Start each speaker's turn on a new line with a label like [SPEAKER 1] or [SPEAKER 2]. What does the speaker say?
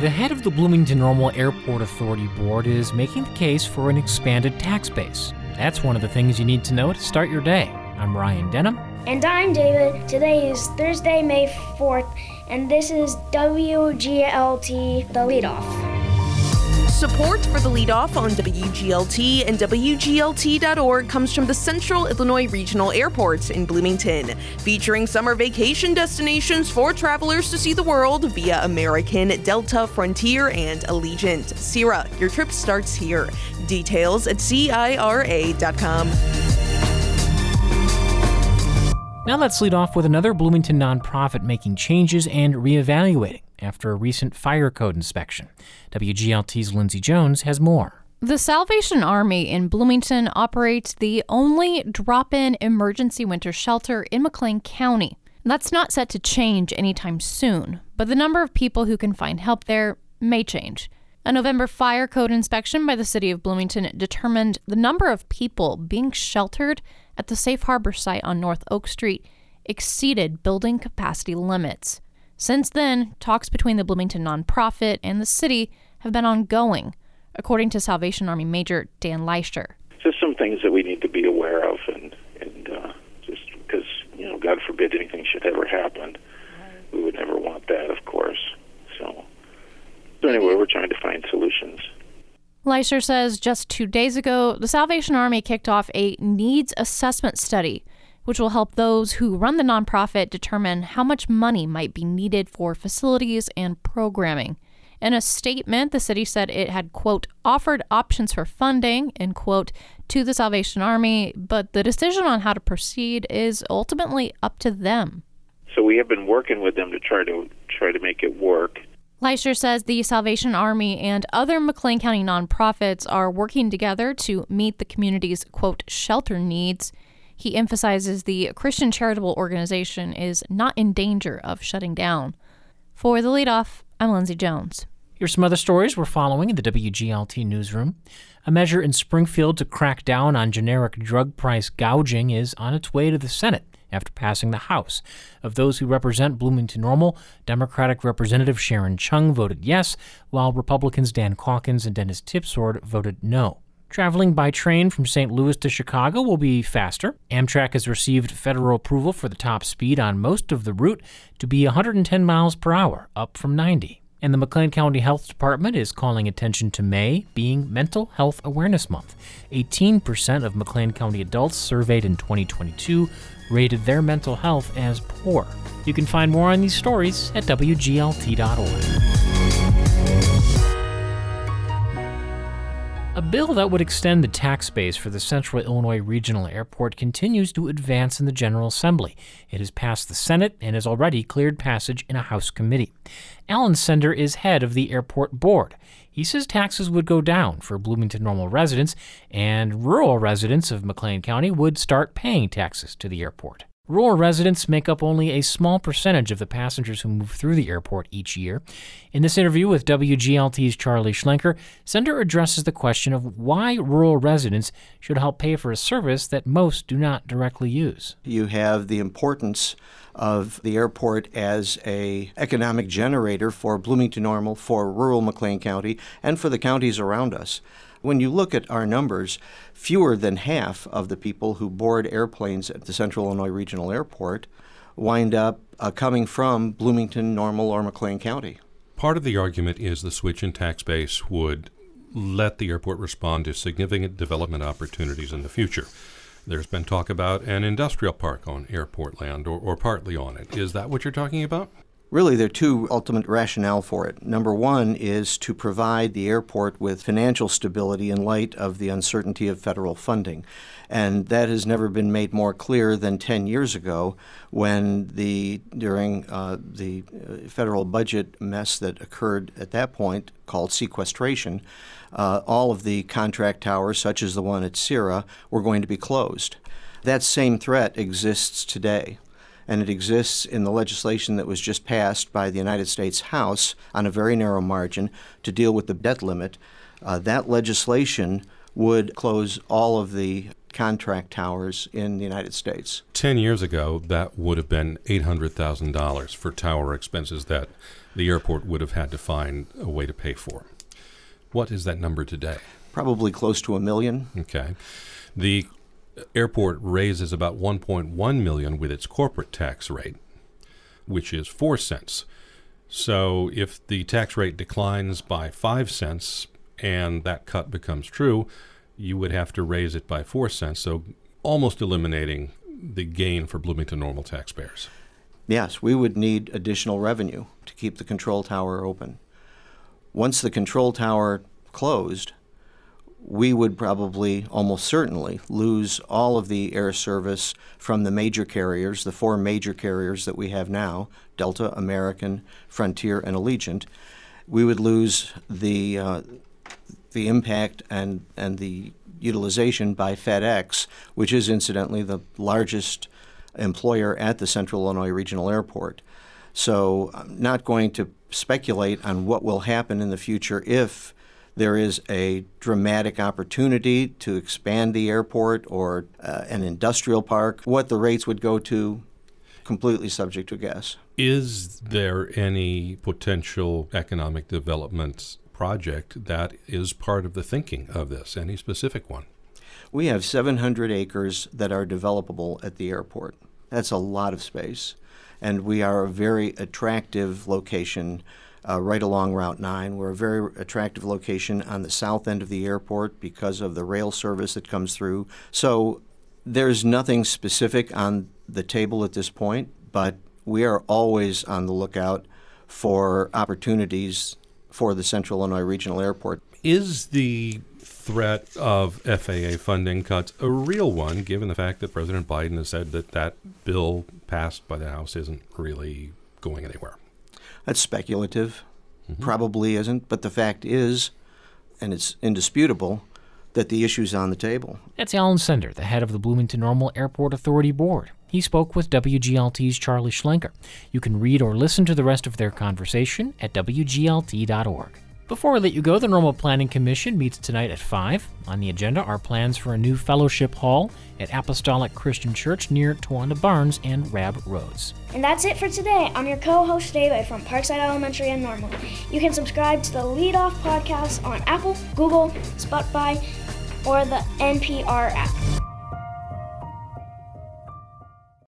[SPEAKER 1] The head of the Bloomington Normal Airport Authority Board is making the case for an expanded tax base. That's one of the things you need to know to start your day. I'm Ryan Denham.
[SPEAKER 2] And I'm David. Today is Thursday, May 4th, and this is WGLT The Leadoff.
[SPEAKER 3] Support for the leadoff on WGLT and WGLT.org comes from the Central Illinois Regional Airport in Bloomington, featuring summer vacation destinations for travelers to see the world via American, Delta, Frontier, and Allegiant. CIRA, your trip starts here. Details at CIRA.com.
[SPEAKER 1] Now let's lead off with another Bloomington nonprofit making changes and reevaluating after a recent fire code inspection. WGLT's Lindsay Jones has more.
[SPEAKER 4] The Salvation Army in Bloomington operates the only drop in emergency winter shelter in McLean County. That's not set to change anytime soon, but the number of people who can find help there may change. A November fire code inspection by the city of Bloomington determined the number of people being sheltered at the Safe Harbor site on North Oak Street exceeded building capacity limits. Since then, talks between the Bloomington nonprofit and the city have been ongoing, according to Salvation Army Major Dan Leischer.
[SPEAKER 5] Just some things that we need to be aware of, and and uh, just because you know, God forbid anything should ever happen, we would never want that, of course. So, so anyway, we're trying to find solutions.
[SPEAKER 4] Leischer says just two days ago, the Salvation Army kicked off a needs assessment study which will help those who run the nonprofit determine how much money might be needed for facilities and programming. In a statement, the city said it had, quote, offered options for funding, end quote, to the Salvation Army, but the decision on how to proceed is ultimately up to them.
[SPEAKER 5] So we have been working with them to try to try to make it work.
[SPEAKER 4] Leischer says the Salvation Army and other McLean County nonprofits are working together to meet the community's, quote, shelter needs. He emphasizes the Christian charitable organization is not in danger of shutting down. For the leadoff, I'm Lindsay Jones.
[SPEAKER 1] Here's some other stories we're following in the WGLT newsroom. A measure in Springfield to crack down on generic drug price gouging is on its way to the Senate after passing the House. Of those who represent Bloomington Normal, Democratic Representative Sharon Chung voted yes, while Republicans Dan Caulkins and Dennis Tipsword voted no. Traveling by train from St. Louis to Chicago will be faster. Amtrak has received federal approval for the top speed on most of the route to be 110 miles per hour, up from 90. And the McLean County Health Department is calling attention to May being Mental Health Awareness Month. 18% of McLean County adults surveyed in 2022 rated their mental health as poor. You can find more on these stories at WGLT.org. bill that would extend the tax base for the Central Illinois Regional Airport continues to advance in the General Assembly. It has passed the Senate and has already cleared passage in a House committee. Alan Sender is head of the airport board. He says taxes would go down for Bloomington Normal residents, and rural residents of McLean County would start paying taxes to the airport. Rural residents make up only a small percentage of the passengers who move through the airport each year. In this interview with WGLT's Charlie Schlenker, Sender addresses the question of why rural residents should help pay for a service that most do not directly use.
[SPEAKER 6] You have the importance of the airport as a economic generator for Bloomington Normal, for rural McLean County, and for the counties around us. When you look at our numbers, fewer than half of the people who board airplanes at the Central Illinois Regional Airport wind up uh, coming from Bloomington, Normal, or McLean County.
[SPEAKER 7] Part of the argument is the switch in tax base would let the airport respond to significant development opportunities in the future. There's been talk about an industrial park on airport land or, or partly on it. Is that what you're talking about?
[SPEAKER 6] Really, there are two ultimate rationale for it. Number one is to provide the airport with financial stability in light of the uncertainty of federal funding. And that has never been made more clear than 10 years ago when the, during uh, the uh, federal budget mess that occurred at that point called sequestration, uh, all of the contract towers, such as the one at CIRA, were going to be closed. That same threat exists today and it exists in the legislation that was just passed by the United States House on a very narrow margin to deal with the debt limit. Uh, that legislation would close all of the contract towers in the United States.
[SPEAKER 7] 10 years ago, that would have been $800,000 for tower expenses that the airport would have had to find a way to pay for. What is that number today?
[SPEAKER 6] Probably close to a million.
[SPEAKER 7] Okay. The airport raises about 1.1 million with its corporate tax rate, which is 4 cents. So if the tax rate declines by 5 cents and that cut becomes true, you would have to raise it by 4 cents, so almost eliminating the gain for Bloomington normal taxpayers.
[SPEAKER 6] Yes, we would need additional revenue to keep the control tower open. Once the control tower closed, we would probably, almost certainly, lose all of the air service from the major carriers, the four major carriers that we have now Delta, American, Frontier, and Allegiant. We would lose the, uh, the impact and, and the utilization by FedEx, which is incidentally the largest employer at the Central Illinois Regional Airport. So I'm not going to speculate on what will happen in the future if there is a dramatic opportunity to expand the airport or uh, an industrial park. What the rates would go to, completely subject to guess.
[SPEAKER 7] Is there any potential economic development project that is part of the thinking of this? Any specific one?
[SPEAKER 6] We have 700 acres that are developable at the airport. That's a lot of space. And we are a very attractive location uh, right along Route 9. We're a very attractive location on the south end of the airport because of the rail service that comes through. So there's nothing specific on the table at this point, but we are always on the lookout for opportunities for the Central Illinois Regional Airport.
[SPEAKER 7] Is the threat of FAA funding cuts a real one, given the fact that President Biden has said that that bill passed by the House isn't really going anywhere?
[SPEAKER 6] That's speculative. Mm-hmm. Probably isn't. But the fact is, and it's indisputable, that the issue's on the table.
[SPEAKER 1] That's Alan Sender, the head of the Bloomington Normal Airport Authority Board. He spoke with WGLT's Charlie Schlenker. You can read or listen to the rest of their conversation at WGLT.org. Before we let you go, the Normal Planning Commission meets tonight at 5. On the agenda are plans for a new fellowship hall at Apostolic Christian Church near Towanda Barnes and Raab Roads.
[SPEAKER 2] And that's it for today. I'm your co host, David, from Parkside Elementary in Normal. You can subscribe to the Lead Off podcast on Apple, Google, Spotify, or the NPR app.